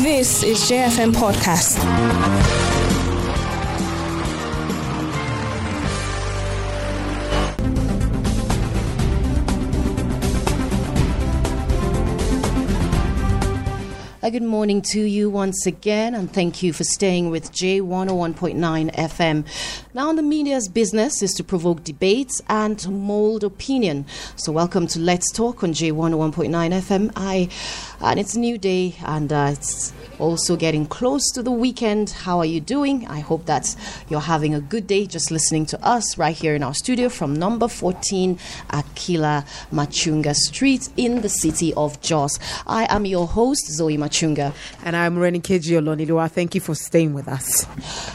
This is JFM Podcast. A good morning to you once again, and thank you for staying with J101.9 FM. Now, the media's business is to provoke debates and to mold opinion. So, welcome to Let's Talk on J101.9 FM. I, and it's a new day, and uh, it's also getting close to the weekend. How are you doing? I hope that you're having a good day just listening to us right here in our studio from number 14 Akila Machunga Street in the city of Jos. I am your host, Zoe Machunga. And I'm Reni Keji Olonilua. Thank you for staying with us.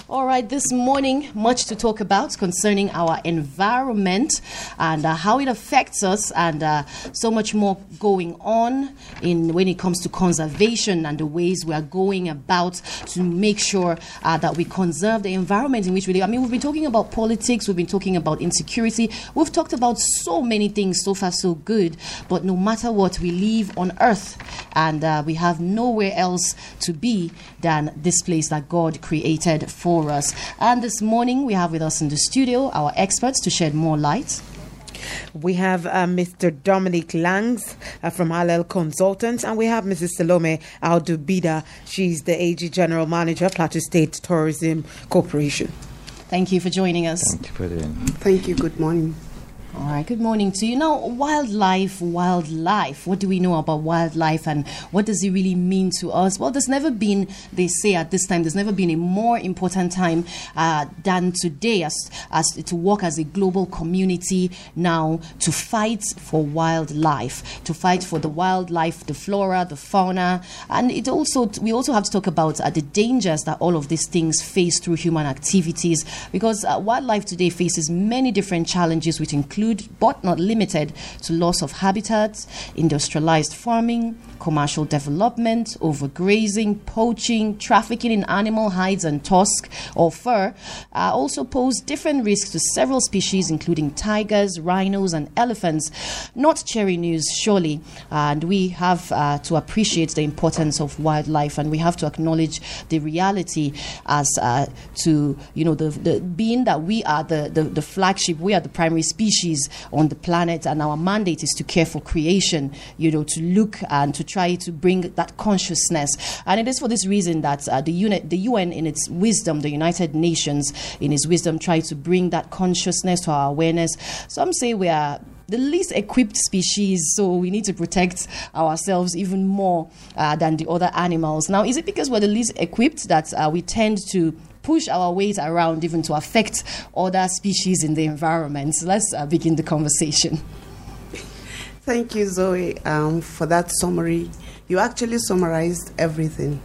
All right, this morning, much to talk about concerning our environment and uh, how it affects us, and uh, so much more going on in when it comes to conservation and the ways we are going about to make sure uh, that we conserve the environment in which we live. I mean, we've been talking about politics, we've been talking about insecurity, we've talked about so many things so far, so good. But no matter what, we live on earth and uh, we have nowhere else to be than this place that God created for us. And this morning, we have with us in the studio our experts to shed more light. We have uh, Mr. Dominic Langs uh, from Hallel Consultants, and we have Mrs. Salome Aldubida. She's the AG General Manager, Plateau State Tourism Corporation. Thank you for joining us. Thank you for doing. Thank you. Good morning. All right, good morning to you. Now, wildlife, wildlife. What do we know about wildlife and what does it really mean to us? Well, there's never been, they say at this time, there's never been a more important time uh, than today as, as to work as a global community now to fight for wildlife, to fight for the wildlife, the flora, the fauna. And it also, we also have to talk about uh, the dangers that all of these things face through human activities because uh, wildlife today faces many different challenges, which include but not limited to loss of habitats, industrialized farming, commercial development, overgrazing, poaching, trafficking in animal hides and tusk or fur, uh, also pose different risks to several species, including tigers, rhinos, and elephants. Not cherry news, surely. And we have uh, to appreciate the importance of wildlife, and we have to acknowledge the reality as uh, to you know the, the being that we are the, the, the flagship, we are the primary species on the planet, and our mandate is to care for creation. You know, to look and to try to bring that consciousness. And it is for this reason that uh, the, unit, the UN, in its wisdom, the United Nations, in its wisdom, try to bring that consciousness to our awareness. Some say we are the least equipped species, so we need to protect ourselves even more uh, than the other animals. Now, is it because we're the least equipped that uh, we tend to push our weight around even to affect other species in the environment? So let's uh, begin the conversation. Thank you, Zoe, um, for that summary. You actually summarized everything.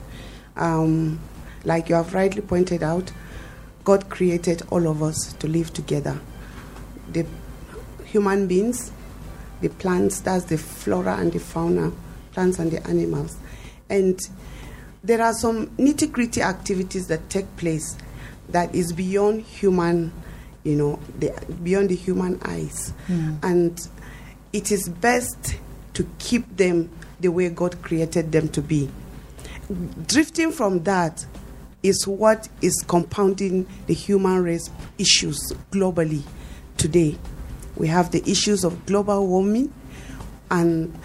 Um, like you have rightly pointed out, God created all of us to live together. The human beings, the plants, that's the flora and the fauna, plants and the animals. And there are some nitty gritty activities that take place that is beyond human, you know, the, beyond the human eyes. Mm. And it is best to keep them the way God created them to be. Drifting from that is what is compounding the human race issues globally today. We have the issues of global warming, and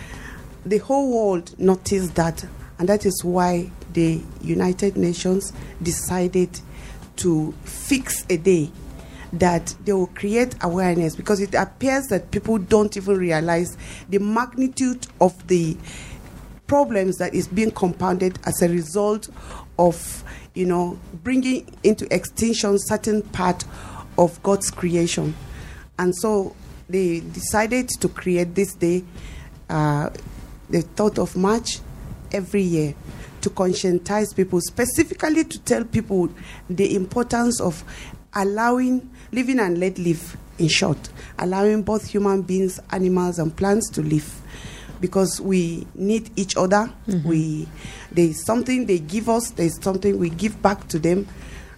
the whole world noticed that, and that is why the United Nations decided to fix a day that they will create awareness because it appears that people don't even realize the magnitude of the problems that is being compounded as a result of you know bringing into extinction certain part of God's creation. And so they decided to create this day uh, the third of March every year to conscientize people specifically to tell people the importance of allowing living and let live in short. Allowing both human beings animals and plants to live. Because we need each other. We there's something they give us there's something we give back to them.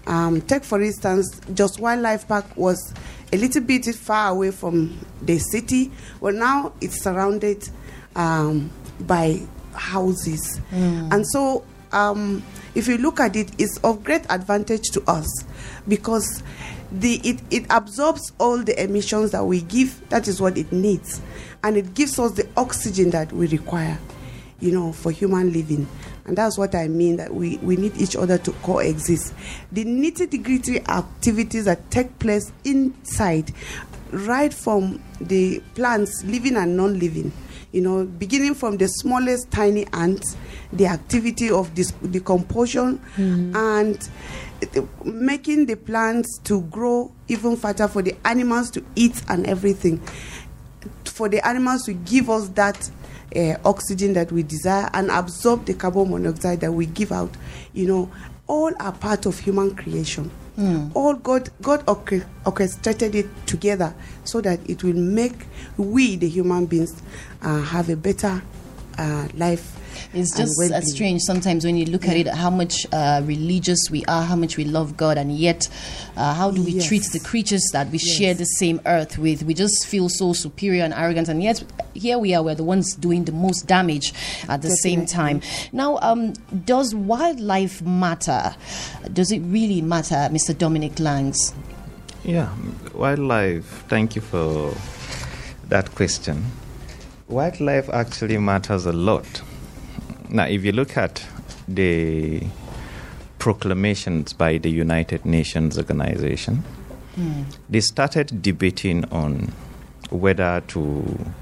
Um, take for instance Jos wildlife park was a little bit far away from the city well now it's surrounded um, by houses. And so um, if you look at it, it's of great advantage to us because the it, it absorbs all the emissions that we give. That is what it needs, and it gives us the oxygen that we require, you know, for human living. And that's what I mean that we, we need each other to coexist. The nitty gritty activities that take place inside, right from the plants, living and non living, you know, beginning from the smallest tiny ants, the activity of this decomposition, and making the plants to grow even faster for the animals to eat and everything. For the animals to give us that uh, oxygen that we desire and absorb the carbon monoxide that we give out, you know, all are part of human creation. All God God orche- orchestrated it together so that it will make we, the human beings, uh, have a better uh, life. It's just uh, well-being. strange sometimes when you look at it, how much uh, religious we are, how much we love God, and yet uh, how do we Yes. treat the creatures that we share the same earth with? We just feel so superior and arrogant, and yet here we are, we're the ones doing the most damage at the same time. Now, um, does wildlife matter? Does it really matter, Mr. Dominic Langs? Yeah, wildlife, thank you for that question. Wildlife actually matters a lot. Now, if you look at the proclamations by the United Nations Organization, hmm. they started debating on whether to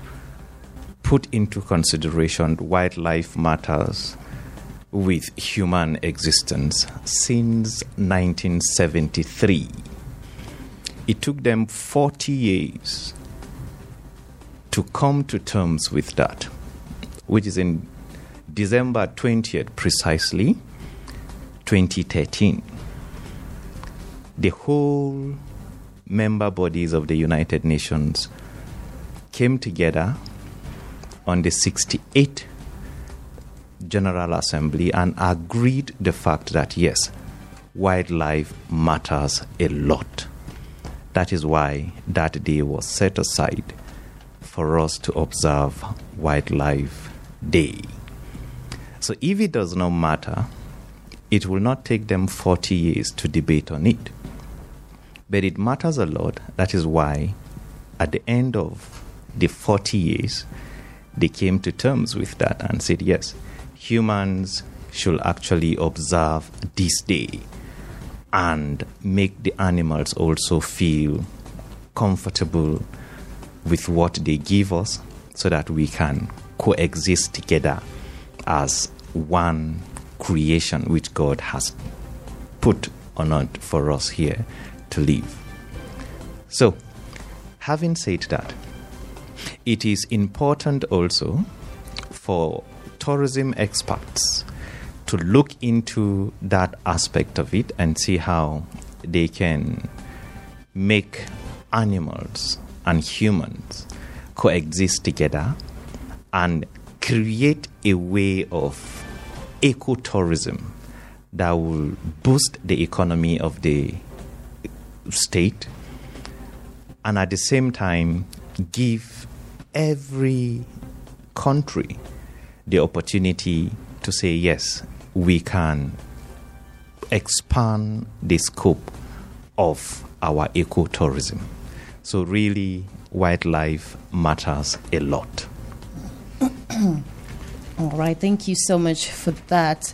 put into consideration wildlife matters with human existence since 1973. It took them 40 years to come to terms with that, which is in December 20th, precisely 2013. The whole member bodies of the United Nations came together on the 68th General Assembly and agreed the fact that yes, wildlife matters a lot. That is why that day was set aside for us to observe Wildlife Day. So if it does not matter, it will not take them 40 years to debate on it. But it matters a lot. That is why at the end of the 40 years, they came to terms with that and said, yes, humans should actually observe this day and make the animals also feel comfortable with what they give us so that we can coexist together as one creation which God has put on earth for us here to live. So, having said that, it is important also for tourism experts to look into that aspect of it and see how they can make animals and humans coexist together and create a way of ecotourism that will boost the economy of the state and at the same time give every country the opportunity to say yes we can expand the scope of our ecotourism. So really wildlife matters a lot All right, thank you so much for that.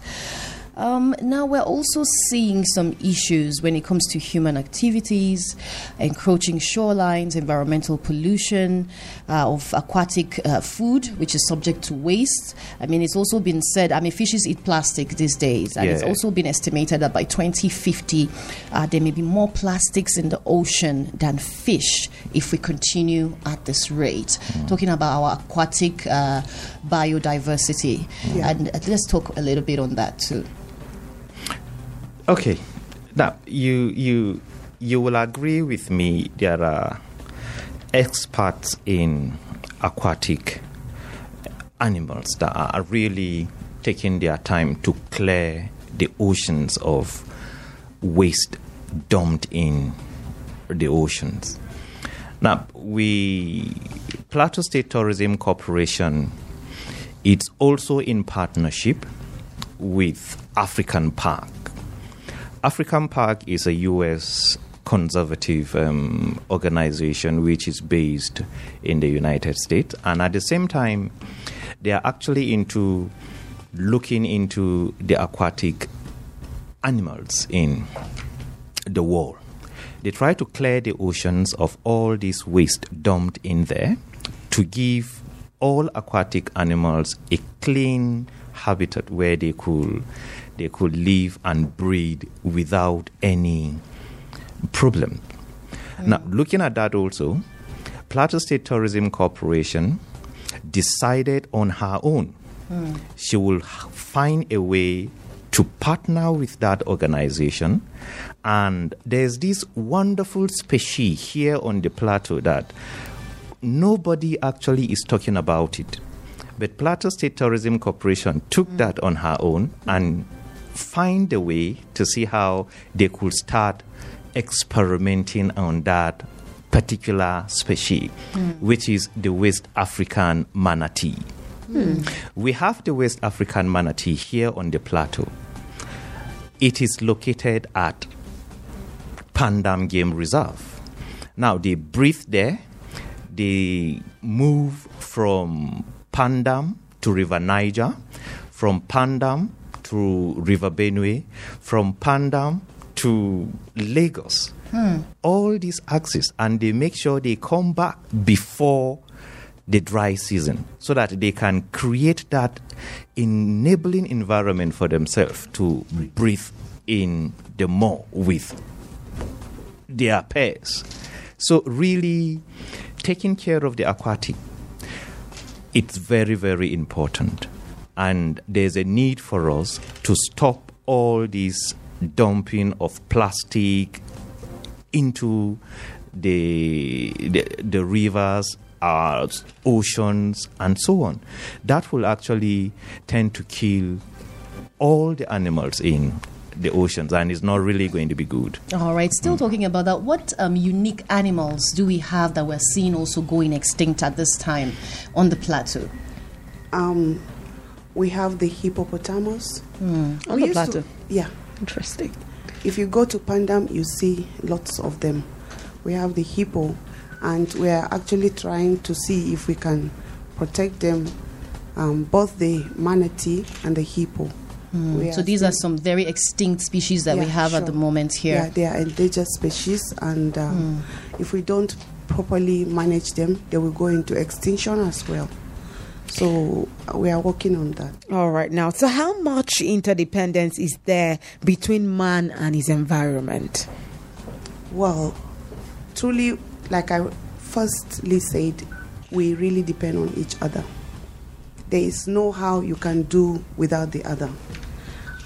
Um, now, we're also seeing some issues when it comes to human activities, encroaching shorelines, environmental pollution uh, of aquatic uh, food, which is subject to waste. I mean, it's also been said, I mean, fishes eat plastic these days, and it's also been estimated that by 2050, uh, there may be more plastics in the ocean than fish if we continue at this rate. Talking about our aquatic uh, biodiversity. Yeah. And uh, let's talk a little bit on that too. Okay. Now you you you will agree with me there are experts in aquatic animals that are really taking their time to clear the oceans of waste dumped in the oceans. Now we Plateau State Tourism Corporation it's also in partnership with African Park. African Park is a U.S. conservative um, organization which is based in the United States, and at the same time, they are actually into looking into the aquatic animals in the world. They try to clear the oceans of all this waste dumped in there to give all aquatic animals a clean habitat where they could they could live and breed without any problem. Mm. Now, looking at that also, Plateau State Tourism Corporation decided on her own mm. she will find a way to partner with that organization. And there's this wonderful species here on the plateau that nobody actually is talking about it. But Plateau State Tourism Corporation took mm. that on her own and find a way to see how they could start experimenting on that particular species, mm. which is the West African manatee. Hmm. We have the West African manatee here on the plateau. It is located at Pandam Game Reserve. Now they breathe there. They move from Pandam to River Niger, from Pandam to River Benue, from Pandam to Lagos. Hmm. All these axes, and they make sure they come back before the dry season so that they can create that enabling environment for themselves to breathe in the more with their pairs. So, really, taking care of the aquatic, it's very, very important. And there's a need for us to stop all this dumping of plastic into the, the, the rivers, uh, oceans, and so on. That will actually tend to kill all the animals in the oceans, and it's not really going to be good. All right, still talking about that. What um, unique animals do we have that we're seeing also going extinct at this time on the plateau? Um, we have the hippopotamus. On We the plateau. To, yeah. Interesting. If you go to Pandam, you see lots of them. We have the hippo, and we are actually trying to see if we can protect them, um, both the manatee and the hippo. We So these are some very extinct species that we Yeah, have at the sure. moment Yeah, here. they are endangered species, and um, if we don't properly manage them, they will go into extinction as well. So uh, we are working on that. All right, now, so how much interdependence is there between man and his environment? Well, truly, like I firstly said, we really depend on each other. There is no how you can do without the other.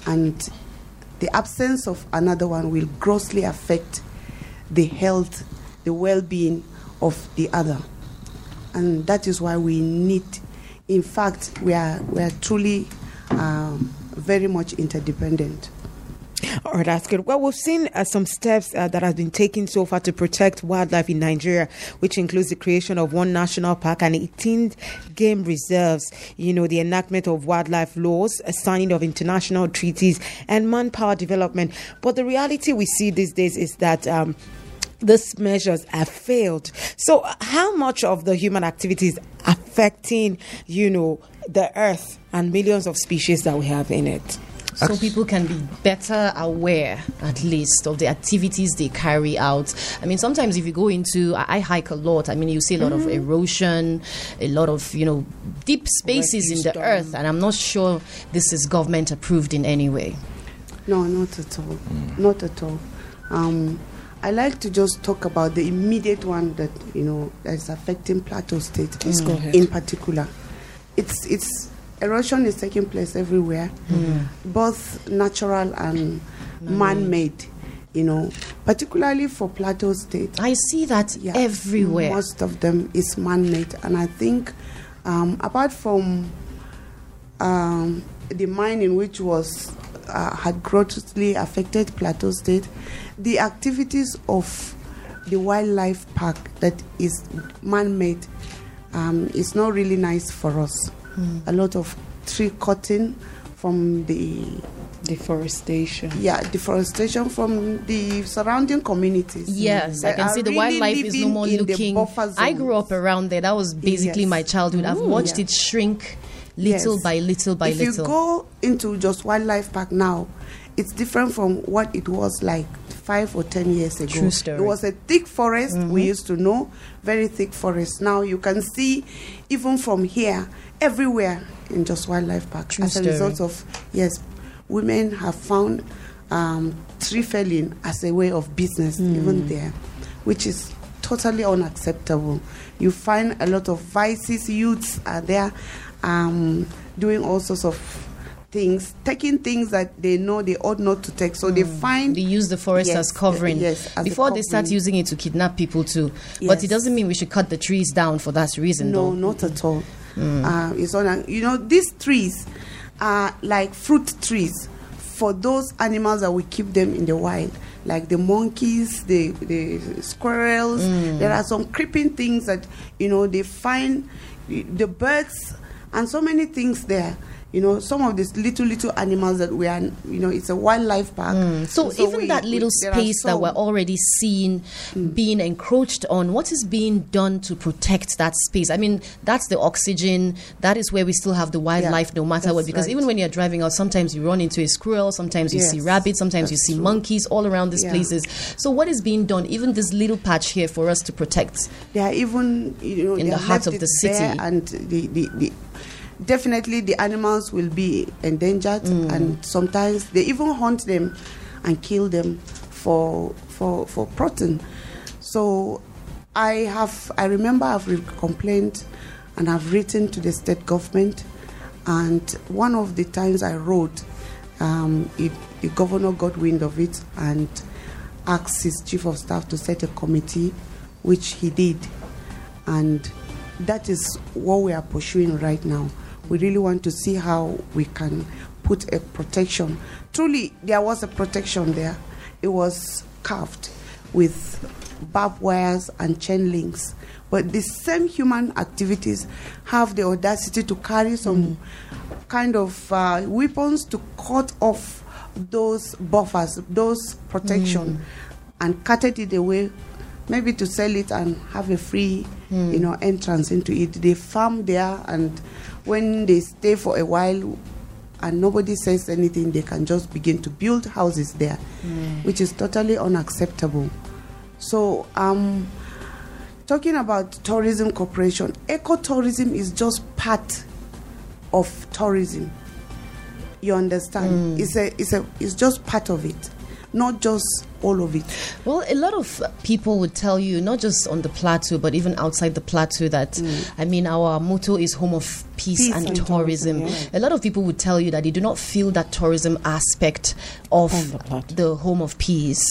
And the absence of another one will grossly affect the health, the well being of the other. And that is why we need, in fact, we are, we are truly um, very much interdependent. All right, that's good. Well, we've seen uh, some steps uh, that have been taken so far to protect wildlife in Nigeria, which includes the creation of one national park and 18 game reserves, you know, the enactment of wildlife laws, signing of international treaties, and manpower development. But the reality we see these days is that. Um, these measures have failed. So, how much of the human activities affecting, you know, the earth and millions of species that we have in it? So people can be better aware, at least, of the activities they carry out. I mean, sometimes if you go into, I, I hike a lot. I mean, you see a lot of mm. erosion, a lot of you know deep spaces in the earth, and I'm not sure this is government approved in any way. No, not at all. Mm. Not at all. Um, I like to just talk about the immediate one that you know that is affecting Plateau State. Mm. Ahead. In particular, it's it's erosion is taking place everywhere, both natural and man-made. You know, particularly for Plateau State. I see that Yeah, everywhere. Most of them is man-made, and I think, um, apart from um, the mining, which was uh, had grossly affected Plateau State, the activities of the wildlife park that is man-made um, is not really nice for us. A lot of tree cutting from the Deforestation. yeah deforestation from the surrounding communities. Yes, I can see the really wildlife is no more looking. I grew up around there. That was basically Yes. my childhood. I've mm, watched yeah. it shrink little Yes. by little by if little. If you go into Jos wildlife park now, it's different from what it was like five or ten years ago. True story. Mm-hmm. It was a thick forest we used to know, very thick forest. Now you can see, even from here, everywhere in Jos wildlife park. True as story. a result of yes, women have found um, tree felling as a way of business Mm. even there, which is totally unacceptable. You find a lot of vices, youths are there um, doing all sorts of things, taking things that they know they ought not to take. So they find Mm. They use the forest Yes, as covering. yes, as Before they start using it to kidnap people too. But it doesn't mean we should cut the trees down for that reason No, though. not at all. Mm. Uh, it's on. You know, these trees are like fruit trees for those animals that we keep them in the wild, like the monkeys, the the squirrels. Mm. There are some creeping things that you know they find the birds and so many things there. You know, some of these little little animals that we are. You know, it's a wildlife park. Mm. So, even we- that little are space that we're already seeing Mm. being encroached on, what is being done to protect that space? I mean, that's the oxygen. That is where we still have the wildlife, no matter what. Because right. even when you're driving out, sometimes you run into a squirrel, sometimes you see rabbits, sometimes you see true. monkeys all around these Yeah. places. So, what is being done? Even this little patch here for us to protect. they are even you know In the heart of the city. and the, the, the definitely the animals will be endangered Mm. and sometimes they even hunt them and kill them for for for protein so i have i remember i've re- complained and i've written to the state government and one of the times i wrote um, it, the governor got wind of it and asked his chief of staff to set a committee which he did and that is what we are pursuing right now. We really want to see how we can put a protection. Truly, there was a protection there. It was carved with barbed wires and chain links. But the same human activities have the audacity to carry some mm. kind of uh, weapons to cut off those buffers, those protection, mm. and cut it away maybe to sell it and have a free mm. you know entrance into it they farm there and when they stay for a while and nobody says anything they can just begin to build houses there which is totally unacceptable. So um talking about tourism corporation ecotourism is just part of tourism. You understand? It's a it's a it's just part of it. Not just all of it Well, a lot of people would tell you, not just on the plateau, but even outside the plateau, that mm. I mean, our motto is home of peace, Peace and, and tourism. tourism, A lot of people would tell you that they do not feel that tourism aspect of the the home of peace,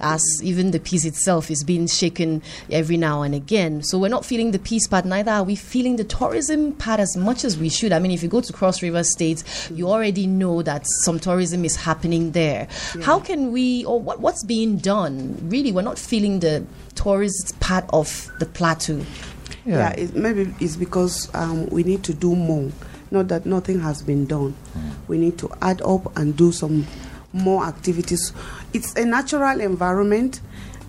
as even the peace itself is being shaken every now and again. So we're not feeling the peace part, neither are we feeling the tourism part as much as we should. I mean, if you go to Cross River State, you already know that some tourism is happening there. How can we, or what, what's being done? Really, we're not feeling the tourist part of the plateau. Yeah, it, maybe it's because um, we need to do more. Not that nothing has been done. We need to add up and do some more activities. It's a natural environment.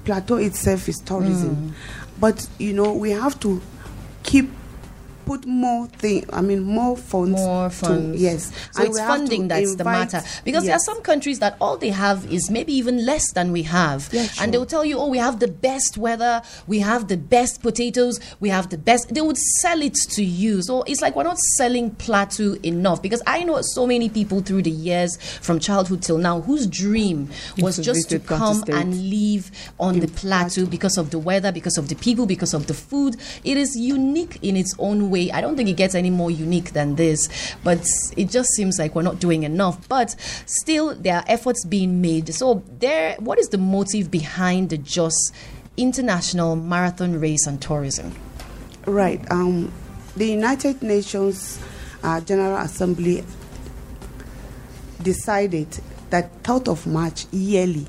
Plateau itself is tourism, but you know we have to keep put more thing. I mean more funds. More to- funds. yes. So And it's to funding that's the matter. Because there are some countries that all they have is maybe even less than we have. Yeah, And they will tell you, oh, we have the best weather, we have the best potatoes, we have the best. They would sell it to you. So it's like we're not selling plateau enough. Because I know so many people through the years, from childhood till now, whose dream was to just to come and live on the plateau because of the weather, because of the people, because of the food. It is unique in its own way. I don't think it gets any more unique than this, but it just seems like we're not doing enough. But still, there are efforts being made. So, there, what is the motive behind the Jos International Marathon Race and Tourism? Right. Um, the United Nations uh, General Assembly decided that 3rd of March yearly,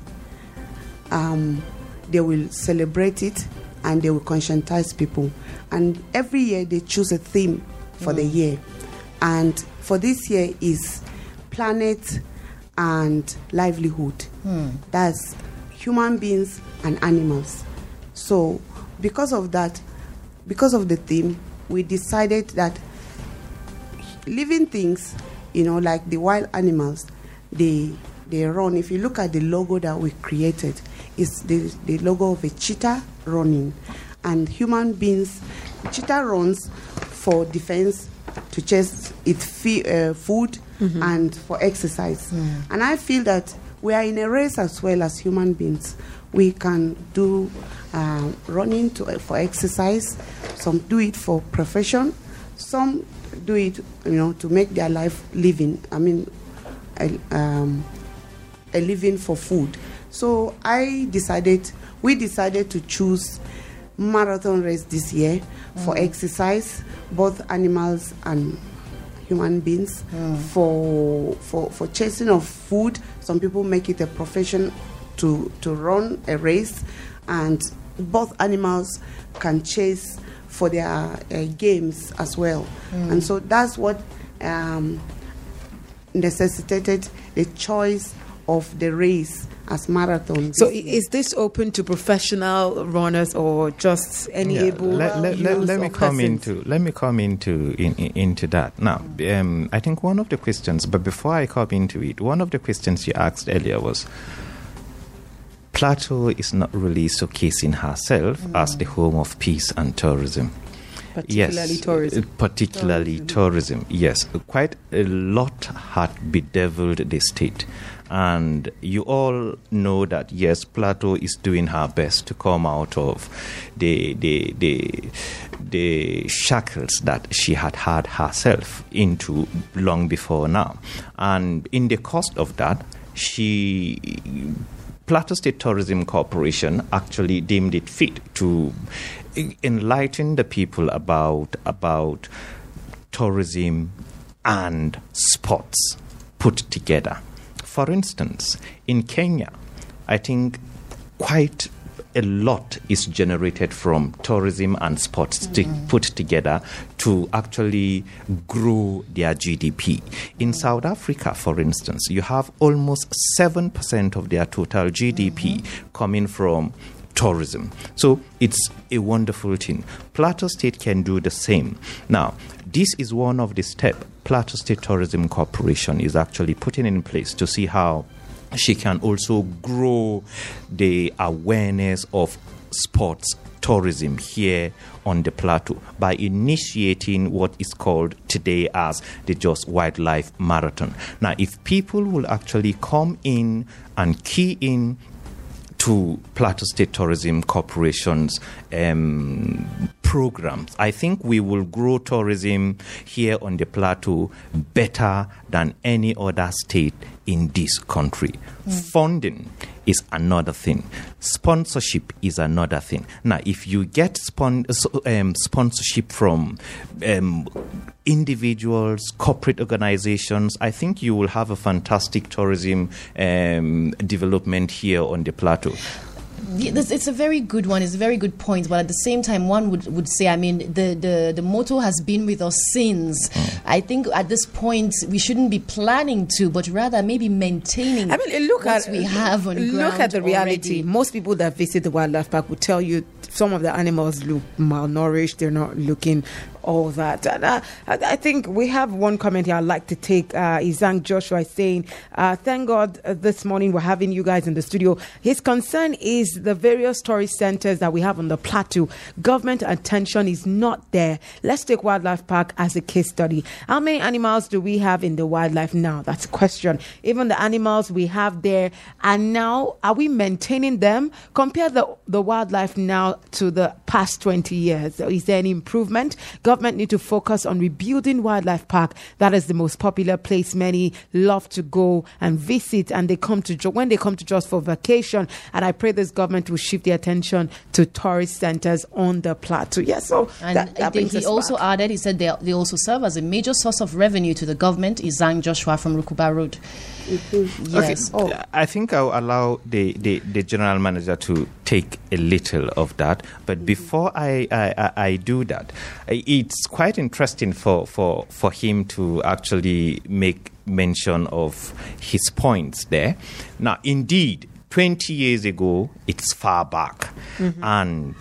um, they will celebrate it and they will conscientize people. And every year they choose a theme for the mm. year. And for this year is planet and livelihood. Hmm. That's human beings and animals. So, because of that, because of the theme, we decided that living things, you know, like the wild animals, they they run. If you look at the logo that we created, it's the, the logo of a cheetah running, and human beings. Cheetah runs for defense, to chase its fee, uh, food, and for exercise. And I feel that we are in a race as well as human beings. We can do uh, running to, for exercise. Some do it for profession. Some do it, you know, to make their life living. I mean, a, um, a living for food. So I decided, we decided to choose marathon race this year for exercise, both animals and human beings, for, for, for chasing of food. Some people make it a profession to, to run a race, and both animals can chase for their uh, games as well. And so that's what um, necessitated the choice of the race as marathon. So, this i- year. is this open to professional runners or just any Yeah, able? let, let, let, let me come persons? into let me come into in, in- into that now. Um, I think one of the questions, but before I come into it, one of the questions you asked earlier was. Plateau is not really showcasing herself as the home of peace and tourism. particularly yes, tourism. uh, Particularly tourism. Yes, quite a lot had bedeviled the state. And you all know that, yes, Plateau is doing her best to come out of the, the, the, the shackles that she had had herself into long before now. And in the cost of that, she Plateau State Tourism Corporation actually deemed it fit to enlighten the people about about tourism and sports put together. For instance, in Kenya, I think quite a lot is generated from tourism and sports to mm. put together to actually grow their GDP. In South Africa, for instance, you have almost 7% of their total GDP mm-hmm. coming from tourism. So it's a wonderful thing. Plateau State can do the same. Now, this is one of the steps Plateau State Tourism Corporation is actually putting in place to see how she can also grow the awareness of sports tourism here on the plateau by initiating what is called today as the Jos Wildlife Marathon. Now, if people will actually come in and key in to Plateau State Tourism Corporation's um, programs. I think we will grow tourism here on the plateau better than any other state in this country. Funding is another thing. Sponsorship is another thing. Now, if you get spon- um, sponsorship from um, individuals, corporate organizations, I think you will have a fantastic tourism um, development here on the plateau. Yeah, this, it's a very good one. It's a very good point. But at the same time, one would, would say, I mean, the, the, the motto has been with us since. Hmm. I think at this point, we shouldn't be planning to, but rather maybe maintaining I mean, look what at we have on Look at the reality. already. Most people that visit the wildlife park will tell you some of the animals look malnourished. They're not looking all that. And, uh, I, I think we have one comment here I'd like to take. Uh, Izang Joshua is saying, uh, "Thank God uh, this morning we're having you guys in the studio." His concern is the various tourist centers that we have on the plateau. Government attention is not there. Let's take wildlife park as a case study. How many animals do we have in the wildlife now? That's a question. Even the animals we have there, and now are we maintaining them? Compare the the wildlife now to the past 20 years. Is there any improvement? Government need to focus on rebuilding wildlife park. That is the most popular place many love to go and visit, and they come to when they come to Jos for vacation. And I pray this government will shift their attention to tourist centers on the plateau. Yes, so And that, that brings he also back. added, he said they, they also serve as a major source of revenue to the government. Izang Joshua from Rukuba Road. Yes. Okay. Oh. I think I'll allow the, the, the general manager to take a little of that. But mm-hmm. before I, I, I- I do that, it's quite interesting for, for, for him to actually make mention of his points there. Now, indeed, 20 years ago, it's far back. Mm-hmm. And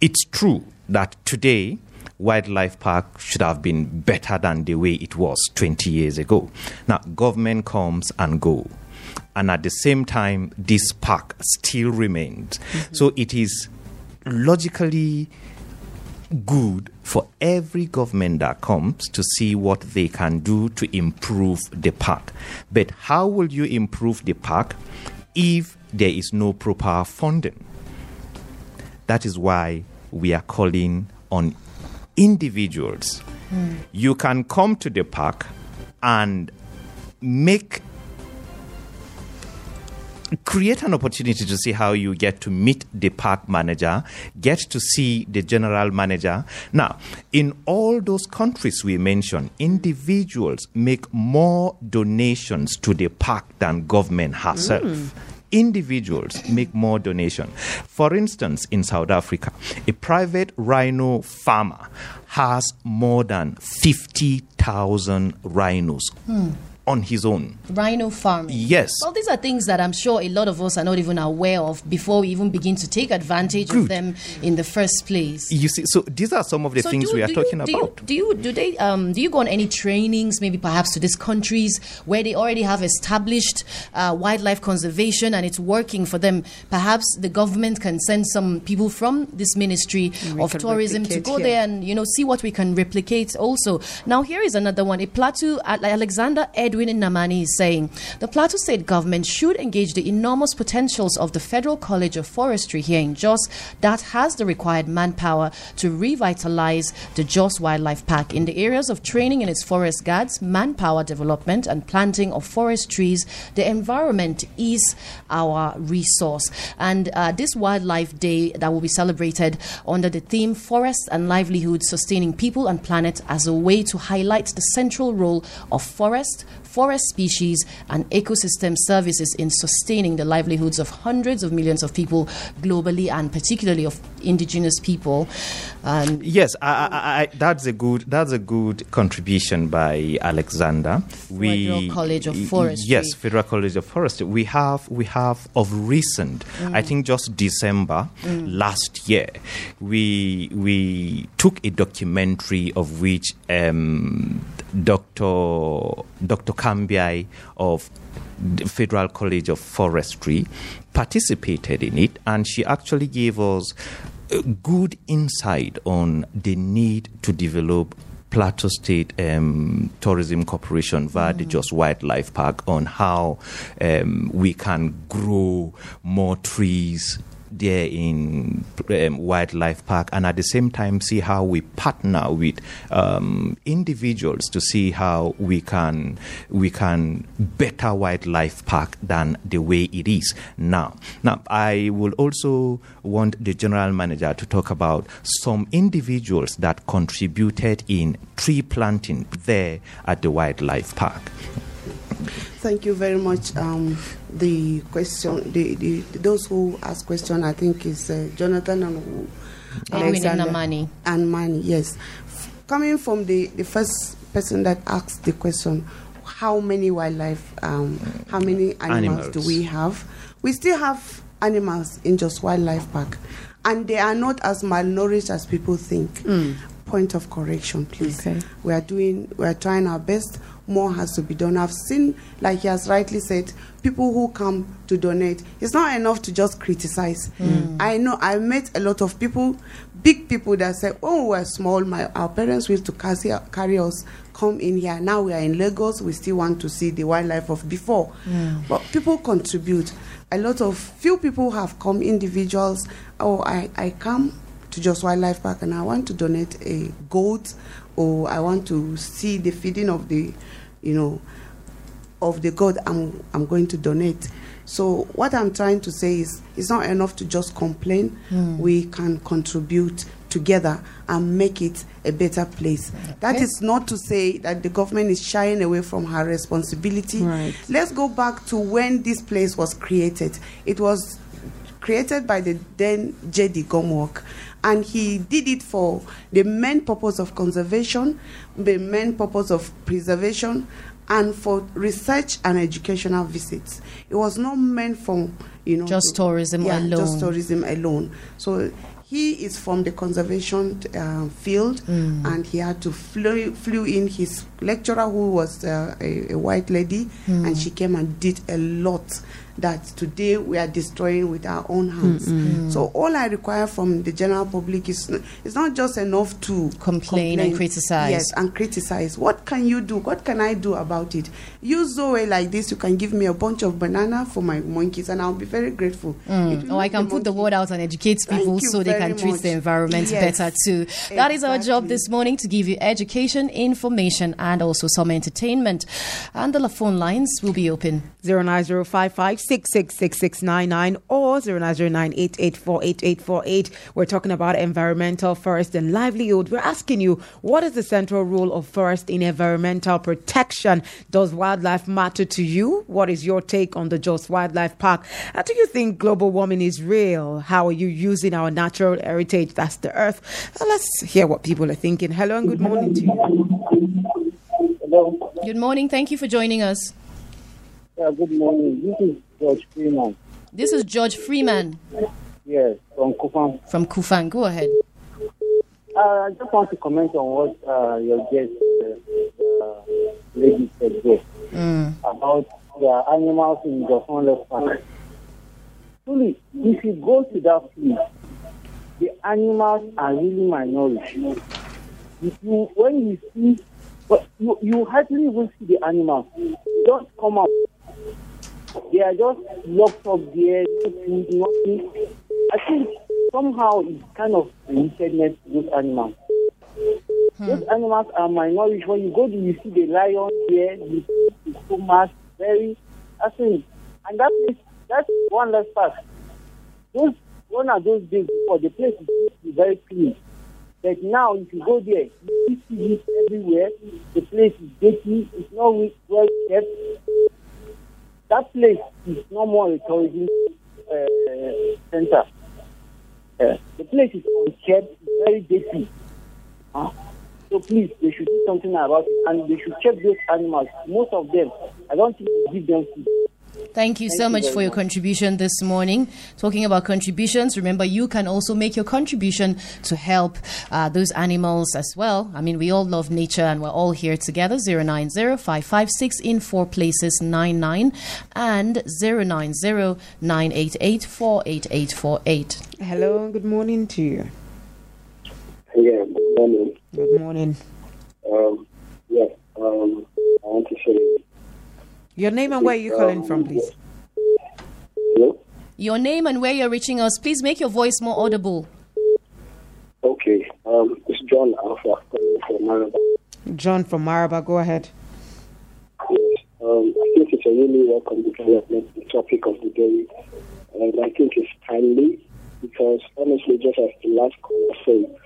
it's true that today, wildlife park should have been better than the way it was 20 years ago. Now, government comes and go. And at the same time, this park still remains. Mm-hmm. So it is logically good for every government that comes to see what they can do to improve the park. But how will you improve the park if there is no proper funding? That is why we are calling on individuals. Hmm. You can come to the park and make create an opportunity to see how you get to meet the park manager, get to see the general manager. Now, in all those countries we mentioned, individuals make more donations to the park than government herself. Individuals make more donation. For instance, in South Africa, a private rhino farmer has more than 50,000 rhinos hmm. On his own. Rhino farming. Yes. Well, these are things that I'm sure a lot of us are not even aware of before we even begin to take advantage of them in the first place. You see, so these are some of the So things do- we are talking you, do about. You, do you do they um, do you go on any trainings, maybe perhaps to these countries where they already have established uh, wildlife conservation and it's working for them? Perhaps the government can send some people from this ministry we of tourism to go here. there and you know see what we can replicate. Also, now here is another one. A Plateau Al- Alexander Edwin Namani is saying the Plateau State government should engage the enormous potentials of the Federal College of Forestry here in Jos that has the required manpower to revitalize the Jos Wildlife Park in the areas of training in its forest guards, manpower development, and planting of forest trees. The environment is our resource. And uh, this Wildlife Day that will be celebrated under the theme Forests and Livelihood Sustaining People and Planet as a way to highlight the central role of forest, forest species, and ecosystem services in sustaining the livelihoods of hundreds of millions of people globally and particularly of indigenous people. Um, Yes, I, I, I, that's a good that's a good contribution by Alexander. Federal College of Forestry. Yes, Federal College of Forestry. We have we have of recent. Mm. I think just December last year, we we took a documentary of which um, Dr. Dr. Kambiai of the Federal College of Forestry participated in it, and she actually gave us a good insight on the need to develop Plateau State um, Tourism Corporation via the Jos Wildlife Park on how um, we can grow more trees there in um, wildlife park and at the same time see how we partner with um, individuals to see how we can we can better wildlife park than the way it is now now i will also want the general manager to talk about some individuals that contributed in tree planting there at the wildlife park Thank you very much. Um, the question, the, the those who ask question, I think is uh, Jonathan and who- Edwin Alexander. Namani. and Mani. Yes, F- coming from the the first person that asked the question, how many wildlife, um, how many animals, do we have? We still have animals in Jos wildlife park, and they are not as malnourished as people think. Point of correction, please. Okay. We are doing, we are trying our best. More has to be done. I've seen, like he has rightly said, people who come to donate. It's not enough to just criticize. Mm. I know I met a lot of people, big people that say, "Oh, we were small. My our parents used to carry, carry us come in here. Now we are in Lagos. We still want to see the wildlife of before." Mm. But people contribute. A lot of few people have come. Individuals. Oh, I I come to Jos Wildlife Park and I want to donate a goat or I want to see the feeding of the, you know, of the goat I'm, I'm going to donate. So what I'm trying to say is it's not enough to just complain. Hmm. We can contribute together and make it a better place. That Okay. is not to say that the government is shying away from her responsibility. Right. Let's go back to when this place was created. It was created by the then J.D. Gomwalk, and he did it for the main purpose of conservation, the main purpose of preservation, and for research and educational visits. It was not meant for you know Just tourism yeah, alone. Just tourism alone. So he is from the conservation uh, field, Mm. and he had to flew, flew in his lecturer, who was uh, a, a white lady, Mm. and she came and did a lot that today we are destroying with our own hands. Mm. So all I require from the general public is it's not just enough to Complain and criticize. Yes, and criticize. What can you do? What can I do about it? Use Zoe like this. You can give me a bunch of banana for my monkeys, and I'll be very grateful. It will Oh, I can the put the word out and educate people so they can very treat much. the environment Yes. better too. That is our job this morning to give you education, information, and also some entertainment. And the phone lines will be open. 09055666699 or 09098848848. We're talking about environmental forest and livelihood. We're asking you, what is the central role of forest in environmental protection? Does wildlife matter to you? What is your take on the Jos Wildlife Park? And do you think global warming is real? How are you using our natural heritage? That's the earth. Uh, let's hear what people are thinking. Hello and good morning to you. Hello. Good morning. Thank you for joining us. Yeah, good morning. This is George Freeman. This is George Freeman Yes, from Kufang. from Kufang. Go ahead. Uh, I just want to comment on what uh, your guest, uh, uh, lady said there Mm. about the animals in the Wildlife Park. Truly, if you go to that place, the animals are really minority. If you, when you see, but you, you hardly even see the animals. Don't come out. They are just locked up there, no food, nothing. I think somehow it's kind of a wickedness those animals. Hmm. Those animals are minority. When you go to, you see the lion there, you see the pumas, very, I think, and that place, that's one less park. Those, one of those days before, the place is used to be very clean. But now, if you go there, you see this everywhere. The place is dirty. It's not well kept. That place is no more a tourism uh, center. Uh, the place is unkept, very dirty. Huh? So please, they should do something about it, and they should check those animals. Most of them, I don't think they give them food. Thank you so you much for your much. contribution this morning. Talking about contributions, remember you can also make your contribution to help uh, those animals as well. I mean, we all love nature and we're all here together. 090-556 in four places 99 and 090-988-48848. Hello and good morning to you. Yeah, good morning. Good morning. Um, yeah, um, I want to say Your name and where you calling from, please? hello. Your name and where you're reaching us, please make your voice more audible. Okay, um, it's John Alpha from Maraba. John from Maraba. Go ahead. Yes, um, I think it's a really welcome development, the topic of the day, and I think it's timely because honestly, just as the last caller said,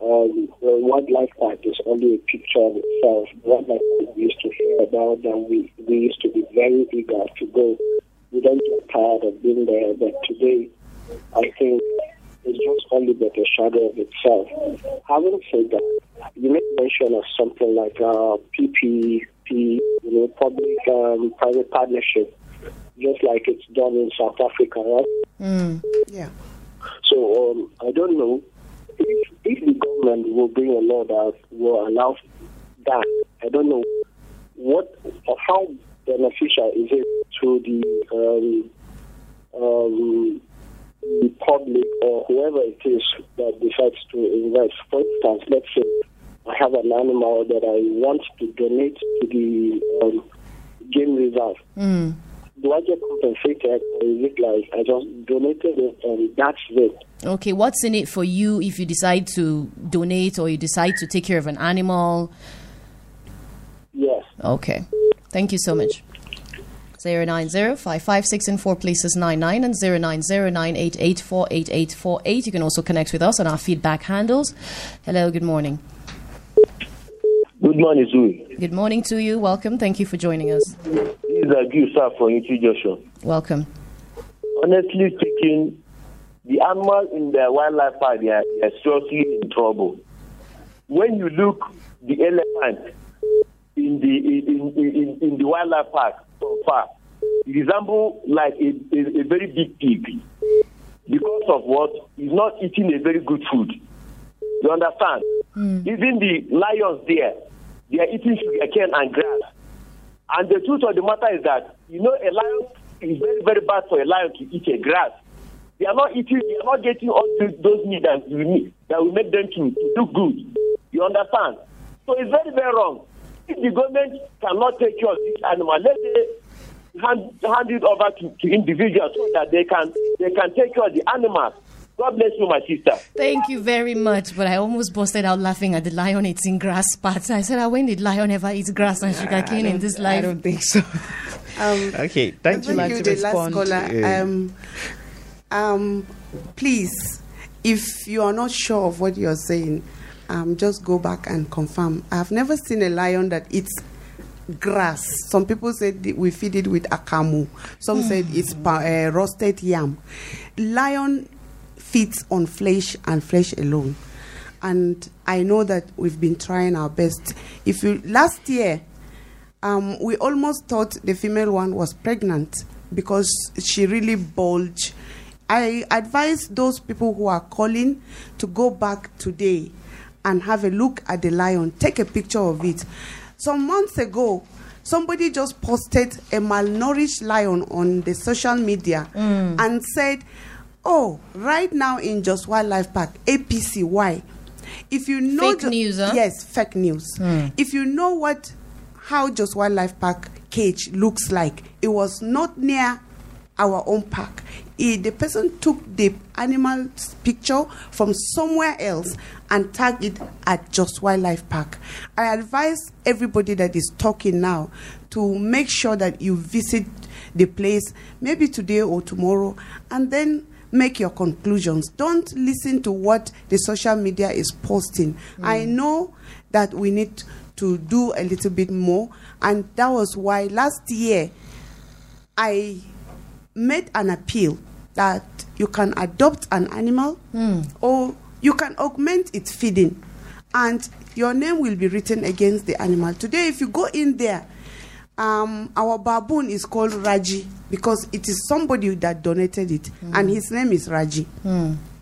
um, the wildlife park is only a picture of itself. Wildlife park we used to hear about, and we, we used to be very eager to go. We don't get tired of being there, but today, I think it's just only but a shadow of itself. Having said that, you made mention of something like uh, PPP, you know, public um, private partnership, just like it's done in South Africa, right? Yeah. So um, I don't know if, if the government will bring a law that will allow that. I don't know what or how beneficial is it to the um, um, the public or whoever it is that decides to invest. For instance, let's say I have an animal that I want to donate to the um, game reserve. Do I get compensated or is it like I just donated it and that's it? Okay, what's in it for you if you decide to donate or you decide to take care of an animal? Yes. Okay. Thank you so much. 090 556 in four places 99 and 090 You can also connect with us on our feedback handles. Hello, good morning. Good morning, Zui. Good morning to you. Welcome. Thank you for joining us. This is Agu Sir from Unity Joshua. Welcome. Honestly speaking, the animals in the wildlife park they are, they are seriously in trouble. When you look the elephant in the in, in, in, in the wildlife park from far, it resembles like a, a, a very big pig because of what is not eating a very good food. You understand? Mm. Even the lions there, they are eating sugar cane and grass. And the truth of the matter is that you know a lion is very very bad for a lion to eat a grass. They are not eating. They are not getting all those, meat that you need that will make them to, to look good. You understand? So it's very very wrong. If the government cannot take care of this animal, let them hand, hand it over to, to individuals so that they can they can take care of the animals. God bless you, my sister. Thank you very much. But I almost busted out laughing at the lion eating grass parts. I said, when did lion ever eat grass and sugar cane in this life? I don't think so. Um, Okay, thank you. Thank you, the last caller. Yeah. Um, um, please, if you are not sure of what you're saying, um, just go back and confirm. I've never seen a lion that eats grass. Some people said we feed it with akamu. Some said it's pa- uh, roasted yam. Lion feeds on flesh and flesh alone. And I know that we've been trying our best. If you last year, um, we almost thought the female one was pregnant because she really bulged. I advise those people who are calling to go back today and have a look at the lion, take a picture of it. Some months ago, somebody just posted a malnourished lion on the social media and said, Oh, right now in Jos Wildlife Park, APC, why? If you know Fake the- news, huh? yes, fake news. If you know what how Jos Wildlife Park cage looks like, it was not near our own park. Eh, the person took the animal's picture from somewhere else and tagged it at Jos Wildlife Park. I advise everybody that is talking now to make sure that you visit the place maybe today or tomorrow and then make your conclusions. Don't listen to what the social media is posting. Hmm. I know that we need to do a little bit more, and that was why last year I made an appeal that you can adopt an animal hmm. or you can augment its feeding and your name will be written against the animal. Today, if you go in there, um, our baboon is called Raji because it is somebody that donated it, and his name is Raji.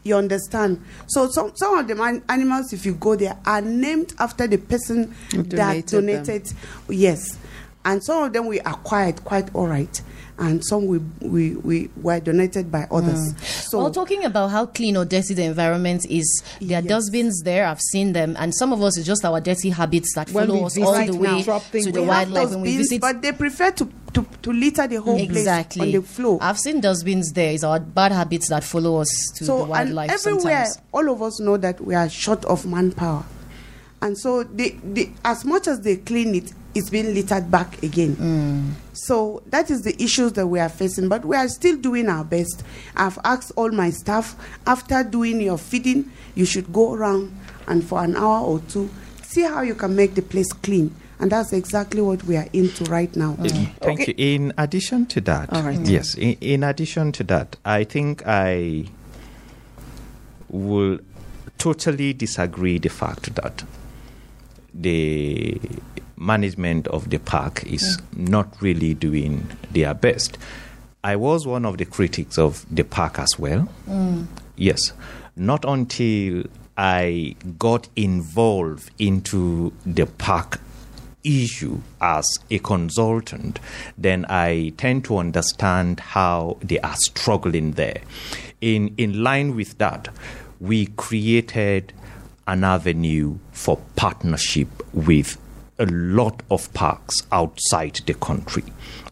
You understand? So some some of the animals, if you go there, are named after the person Who that donated them. donated. Yes, and some of them we acquired quite all right, and some we we, we were donated by others. Mm. So well, talking about how clean or dirty the environment is, there are Yes. dustbins there. I've seen them, and some of us it's just our dirty habits that When follow us all right the way things to the wildlife when we visit. but they prefer to, to, to litter the whole exactly place on the floor. I've seen dustbins there. It's our bad habits that follow us to so the wildlife and everywhere, sometimes. all of us know that we are short of manpower, and so they, they as much as they clean it, it's being littered back again. Mm. So that is the issues that we are facing, but we are still doing our best. I've asked all my staff after doing your feeding, you should go around and for an hour or two see how you can make the place clean. And that's exactly what we are into right now. Thank you. In addition to that, All right. yes, in, in addition to that, I think I will totally disagree the fact that the management of the park is not really doing their best. I was one of the critics of the park as well. Mm. Yes, not until I got involved into the park issue as a consultant, then I tend to understand how they are struggling there. In in line with that, we created an avenue for partnership with a lot of parks outside the country.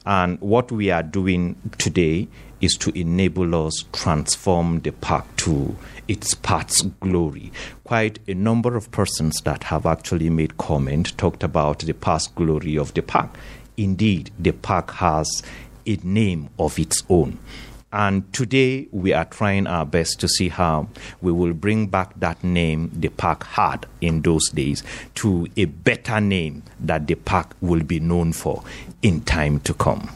And what we are doing today is to enable us transform the park to its past glory. Quite a number of persons that have actually made comment talked about the past glory of the park. Indeed, the park has a name of its own. And today we are trying our best to see how we will bring back that name the park had in those days to a better name that the park will be known for in time to come.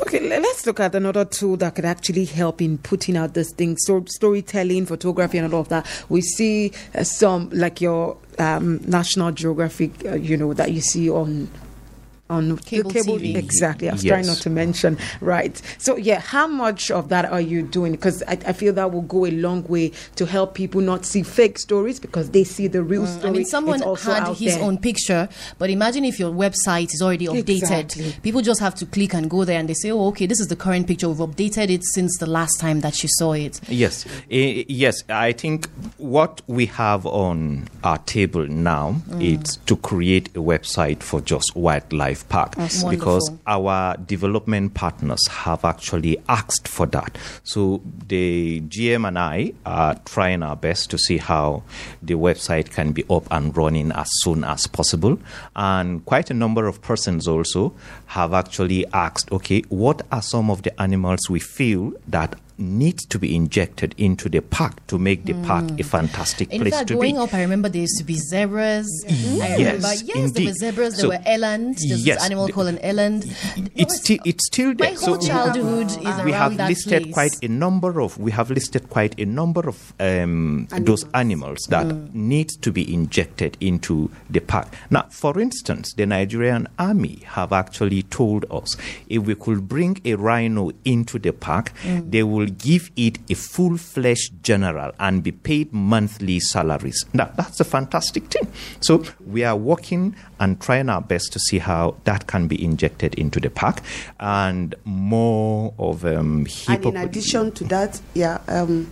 Okay, let's look at another tool that could actually help in putting out this thing. So, storytelling, photography, and all of that. We see uh, some like your um, National Geographic, uh, you know, that you see on on Cable the TV. Exactly. I was Yes. trying not to mention. Right. So, yeah, how much of that are you doing? Because I, I feel that will go a long way to help people not see fake stories because they see the real story. Mm, I mean, someone had his there. own picture, but imagine if your website is already updated. Exactly. People just have to click and go there, and they say, "Oh, okay, this is the current picture. We've updated it since the last time that you saw it." Yes, Eh, yes. I think what we have on our table now is to create a website for Jos wildlife park That's because wonderful. our development partners have actually asked for that. So the GM and I are trying our best to see how the website can be up and running as soon as possible. And quite a number of persons also have actually asked, okay, what are some of the animals we feel that need to be injected into the park to make the park a fantastic In place fact, to growing be? up, I remember there used to be zebras. I Yes, remember, yes, there were indeed. zebras. There So, were eland. There's yes, this animal the- called an eland. it's still it's still there. My whole childhood is we have that listed place. quite a number of we have listed quite a number of um, those animals that Mm. need to be injected into the park. Now, for instance, the Nigerian army have actually told us if we could bring a rhino into the park, Mm. they will give it a full-fledged general and be paid monthly salaries. Now, that's a fantastic thing. So we are working and trying our best to see how that can be injected into the park and more of um, And in addition to that, yeah, um,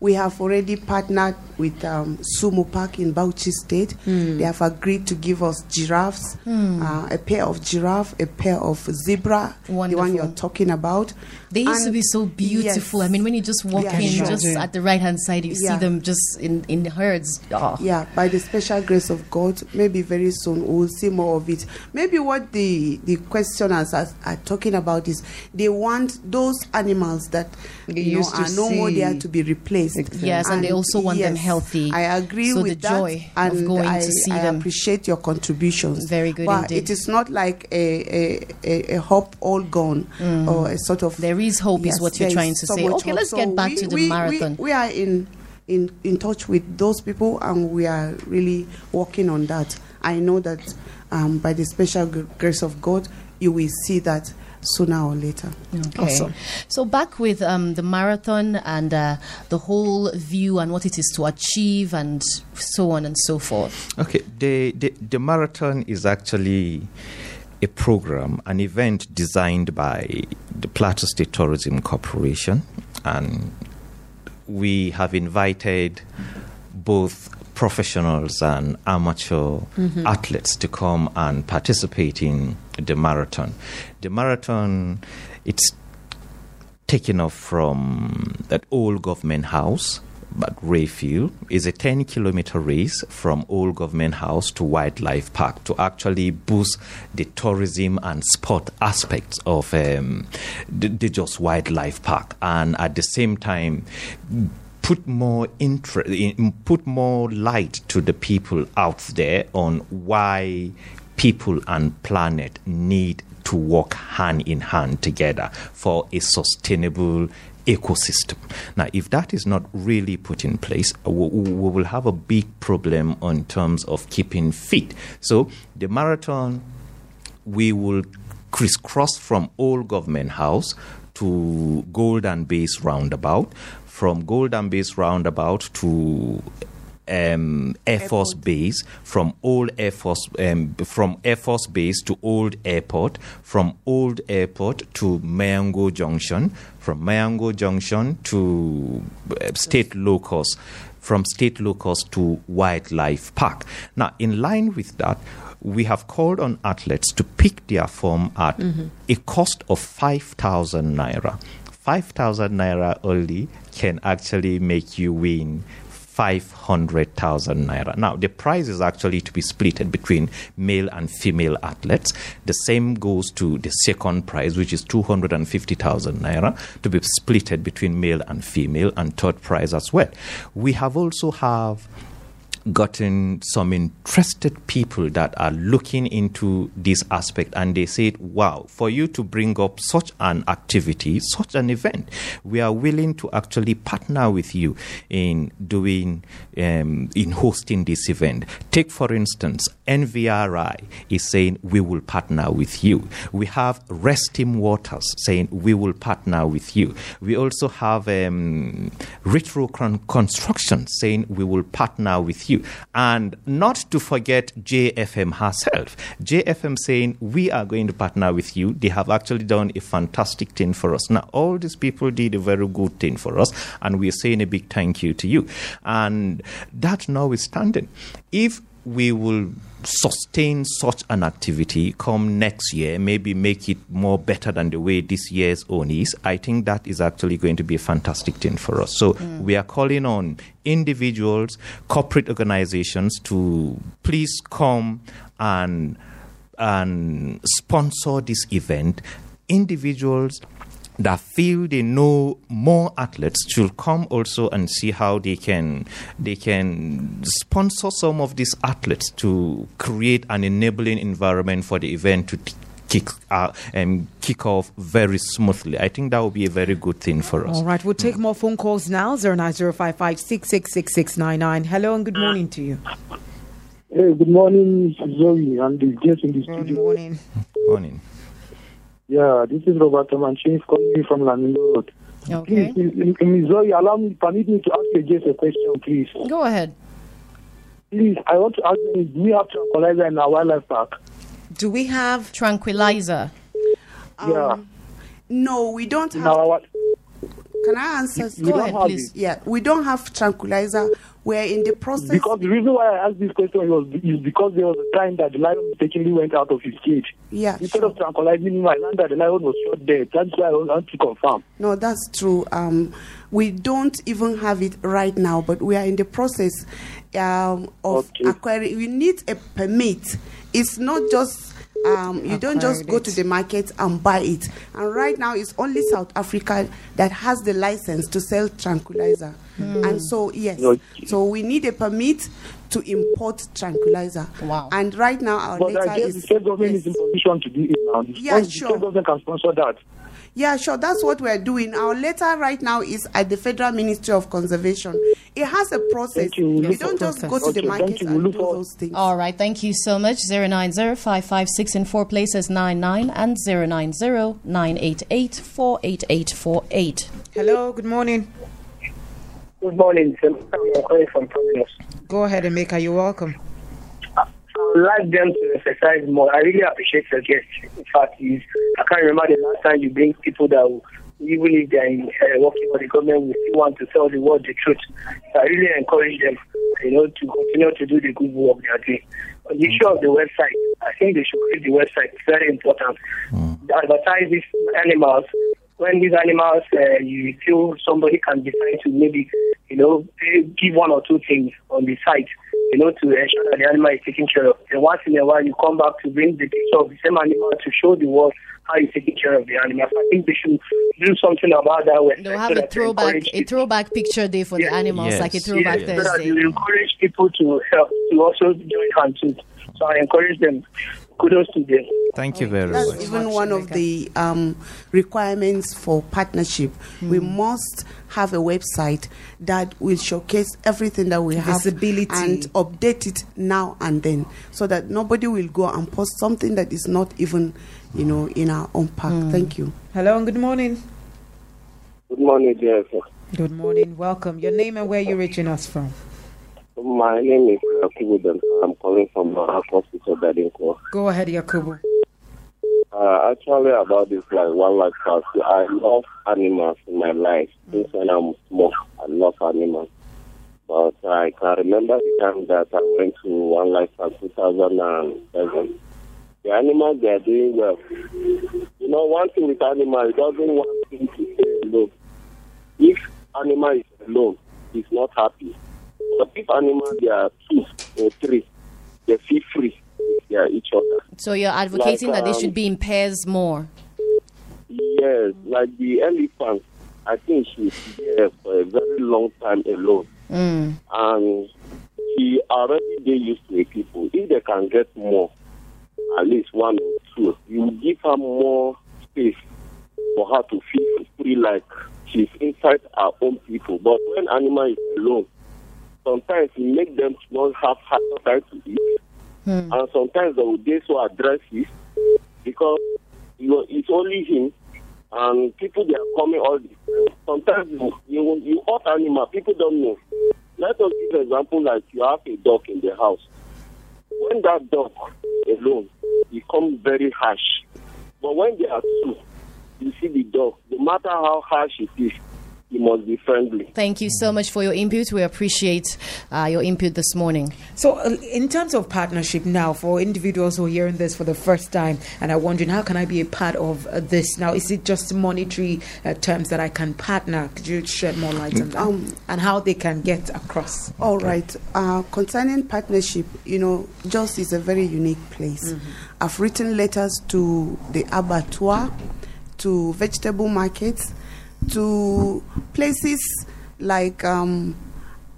we have already partnered with um, Sumu Park in Bauchi State. Hmm. They have agreed to give us giraffes, uh, a pair of giraffe, a pair of zebra, the one you're talking about. They used to be so beautiful. yes. I mean, when you just walk Yeah, in, sure. just at the right hand side, you Yeah. see them just in, in herds. Oh. Yeah, by the special grace of God, maybe very soon we'll see more of it. Maybe what the the questioners are, are talking about is they want those animals that They you know, used to are no more see. there to be replaced. Yes, and they also want them healthy. I agree So with the that, joy of and going to I, see I them. appreciate your contributions. Very good but indeed. it is not like a a, a, a hope all gone or a sort of. Mm. There is hope, is what you're trying to so say. Okay, hope. let's So get back we- to the we- we- marathon. we are in in in touch with those people and we are really working on that i know that um, by the special grace of god you will see that sooner or later Okay. Awesome. So back with um, the marathon and uh, the whole view and what it is to achieve and so on and so forth. Okay, the, the, the marathon is actually a program, an event designed by the Plateau State Tourism Corporation, and we have invited both professionals and amateur mm-hmm. athletes to come and participate in the marathon. The marathon, it's taken off from that old government house at Rayfield is a 10 kilometer race from Old Government House to Wildlife Park to actually boost the tourism and sport aspects of um, the, the Jos Wildlife Park. And at the same time put more interest, put more light to the people out there on why people and planet need to work hand in hand together for a sustainable ecosystem. Now, if that is not really put in place, we, we will have a big problem in terms of keeping fit. So, the marathon, we will crisscross from Old Government House to Golden Base Roundabout, from Golden Base Roundabout to um, Air Force Base, from old Air Force, um, from Air Force Base to Old Airport, from Old Airport to Mayango Junction, from Mayango Junction to uh, State Locus, from State Locus to Wildlife Park. Now, in line with that, we have called on athletes to pick their form at a cost of 5,000 naira. 5,000 naira only can actually make you win 500,000 naira. Now, the prize is actually to be split between male and female athletes. The same goes to the second prize, which is 250,000 naira, to be split between male and female, and third prize as well. We have also have gotten some interested people that are looking into this aspect and they said wow for you to bring up such an activity such an event we are willing to actually partner with you in doing um, in hosting this event. Take for instance nvri is saying we will partner with you we have resting waters saying we will partner with you we also have um, retro construction saying we will partner with you you. And not to forget JFM herself. JFM saying, We are going to partner with you. They have actually done a fantastic thing for us. Now, all these people did a very good thing for us, and we're saying a big thank you to you. And that notwithstanding, if we will sustain such an activity come next year, maybe make it more better than the way this year's own is, I think that is actually going to be a fantastic thing for us. So mm. we are calling on individuals, corporate organizations to please come and and sponsor this event. Individuals that feel they know more athletes should come also and see how they can they can sponsor some of these athletes to create an enabling environment for the event to kick uh, um, kick off very smoothly. I think that would be a very good thing for us. All right, we'll take more phone calls now. Zero nine zero five five six six six six nine nine. Hello and good morning to you. Hey, good morning, Zoe, and the guests in the Good studio. morning. Morning. Yeah, this is Roberto Mancini calling you from Lamingo Road. Okay. Please, Ms. Ms. Zoe, allow me, permit me to ask you just a question, please. Go ahead. Please, I want to ask you, do we have tranquilizer in our wildlife park? Do we have Tranquilizer. Um, yeah. No, we don't In have. our, Can I answer? we Go don't ahead, please. it. Yeah, we don't have tranquilizer. We're in the process. Because the reason why I asked this question was is because there was a time that the lion mistakenly went out of his cage. yeah, Instead sure. of tranquilizing him, I learned that the lion was shot dead. That's why I want to confirm. No, that's true. Um, we don't even have it right now, but we are in the process um, of Okay. acquiring. We need a permit. It's not just. Um, you don't just go to the market and buy it. And right now, it's only South Africa that has the license to sell tranquilizer. Mm. And so, yes, Okay. so we need a permit to import tranquilizer. Wow. And right now, our But letter I guess is the state government yes. is in position to do it now. The Yeah, the sure. state government can sponsor that. Yeah, sure. That's what we're doing. Our letter right now is at the Federal Ministry of Conservation. It has a process. Thank you. We Yes, don't just go to the Okay, thank market and do forward- those things. All right, thank you so much. 090-556 in four places 99 and 090-988-48848. Hello, good morning. Good morning. sir. I'm calling from Providence. Go ahead, Emeka. You're welcome. I would like them to emphasize more. I really appreciate your guest. In fact, is I can't remember the last time you bring people that, will, even if they're in, uh, working for the government, will still want to tell the world the truth. So I really encourage them, you know, to continue to do the good work they are doing. On the issue of the website, I think they should create the website. It's very important. Advertise these animals. When these animals, uh, you feel somebody can decide to maybe, you know, give one or two things on the site, you know, to ensure that the animal is taken care of. And once in a while, you come back to bring the picture of the same animal to show the world how you're taking care of the animal. So I think they should do something about that website. They'll have so a throwback, a people. throwback picture day for the animals, Yes. like a throwback Yes, so that Thursday. you encourage people to help, to also join hands. So I encourage them. Kudos to them. Thank you very That's much. even one of the um, requirements for partnership. We must have a website that will showcase everything that we have Visibility. and update it now and then, so that nobody will go and post something that is not even, you know, in our own park. Thank you. Hello and good morning. Good morning, dear. sir. Good morning. Welcome. Your name and where you're reaching us from. My name is Yakubu. I'm calling from uh, Hospital Badinko. Go ahead, Yakubu. Uh, actually, about this like wildlife park, I love animals in my life. Since when I'm small, I love animals. But I can remember the time that I went to One wildlife park 2007. The animals they are doing well. You know, one thing with animals, it doesn't want to stay alone. If animal is alone, he's not happy. But if animals they are two or three, they feel free with their each other. So you're advocating Like, that they um, should be in pairs more. Yes, like the elephant, I think she's there for a very long time alone. Mm. And she already they used to the people. If they can get more, at least one or two, you give her more space for her to feel free like she's inside her own people. But when animal is alone, sometimes it make them not have hard time to eat. Hmm. And sometimes they will they so aggressive because you, it's only him and people they are coming all the time. Sometimes you you, you hurt animal, people don't know. Let us give an example like you have a dog in the house. When that dog alone becomes very harsh. But when they are two, you see the dog, no matter how harsh it is, it must be friendly. Thank you so much for your input. We appreciate uh, your input this morning. So, uh, in terms of partnership now, for individuals who are hearing this for the first time and are wondering how can I be a part of uh, this now, is it just monetary uh, terms that I can partner? Could you shed more light on that? Um, and how they can get across? All right. Uh, concerning partnership, you know, Jos is a very unique place. I've written letters to the abattoir, to vegetable markets, to places like um,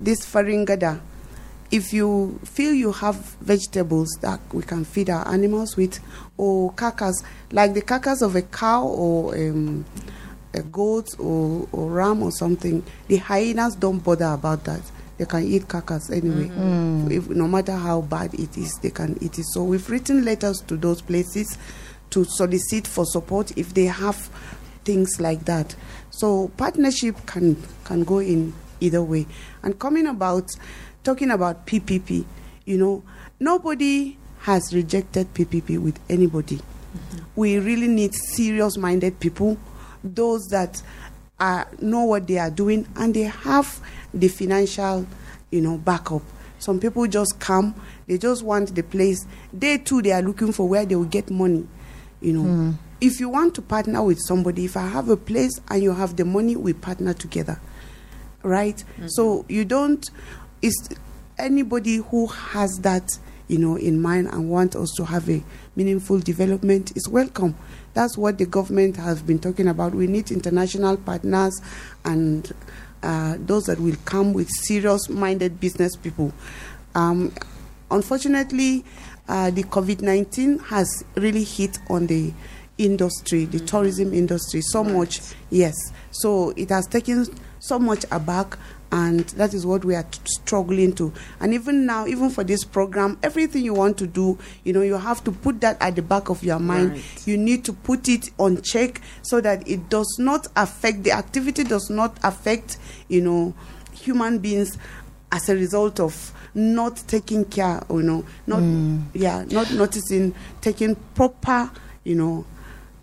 this Farin Gada. If you feel you have vegetables that we can feed our animals with, or carcass, like the carcass of a cow or um, a goat or, or ram or something, the hyenas don't bother about that. They can eat carcass anyway. If, no matter how bad it is, they can eat it. So we've written letters to those places to solicit for support if they have things like that. So partnership can can go in either way. And coming about talking about PPP, you know, nobody has rejected PPP with anybody. Mm-hmm. We really need serious-minded people, those that are, know what they are doing and they have the financial, you know, backup. Some people just come, they just want the place. They too, they are looking for where they will get money. You know, hmm. If you want to partner with somebody, if I have a place and you have the money, we partner together, right? So you don't. It's anybody who has that, you know, in mind and want us to have a meaningful development is welcome. That's what the government has been talking about. We need international partners and uh, those that will come with serious-minded business people. Um, unfortunately, uh, the COVID 19 has really hit on the industry, the mm-hmm. tourism industry, so much. Yes. So it has taken so much aback, and that is what we are t- struggling to. And even now, even for this program, everything you want to do, you know, you have to put that at the back of your mind. Right. You need to put it on check so that it does not affect, the activity does not affect, you know, human beings as a result of not taking care, you know, not mm. yeah, not noticing, taking proper, you know,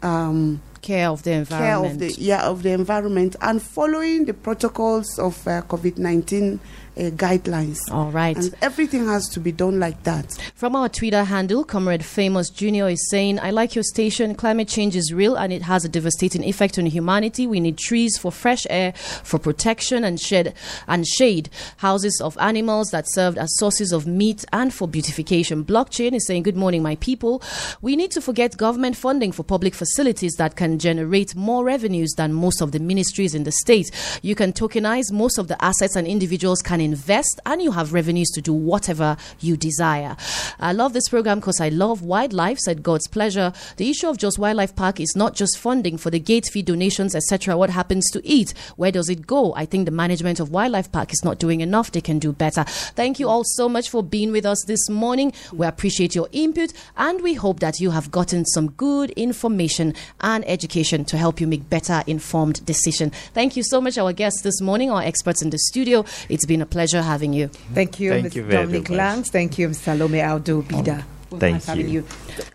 um, Care of the care environment. of the yeah of the environment and following the protocols of uh, COVID nineteen uh, guidelines. All right. and everything has to be done like that. From our Twitter handle, Comrade Famous Jr. is saying, I like your station. Climate change is real and it has a devastating effect on humanity. We need trees for fresh air, for protection and shed and shade, houses of animals that served as sources of meat and for beautification. Blockchain is saying, Good morning, my people. We need to forget government funding for public facilities that can generate more revenues than most of the ministries in the state. You can tokenize most of the assets and individuals can invest and you have revenues to do whatever you desire. I love this program because I love wildlife, said God's pleasure. The issue of Jos Wildlife Park is not just funding for the gate fee donations, etc. What happens to it? Where does it go? I think the management of Wildlife Park is not doing enough. They can do better. Thank you all so much for being with us this morning. We appreciate your input and we hope that you have gotten some good information and education to help you make better informed decision. Thank you so much, our guests this morning, our experts in the studio. It's been a pleasure having you. Thank you, Thank Mr. you very Dominic much. Langs. Thank you, Ms. Salome Aldo Bida. Um, thank nice having you. you.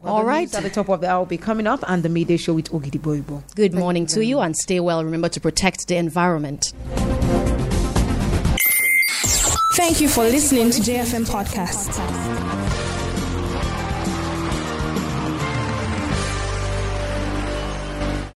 Well, All the right. news At the top of the hour will be coming up, and the midday show with Ogidi Boibo. Good morning to you and stay well. Remember to protect the environment. Thank you for listening to JFM Podcast.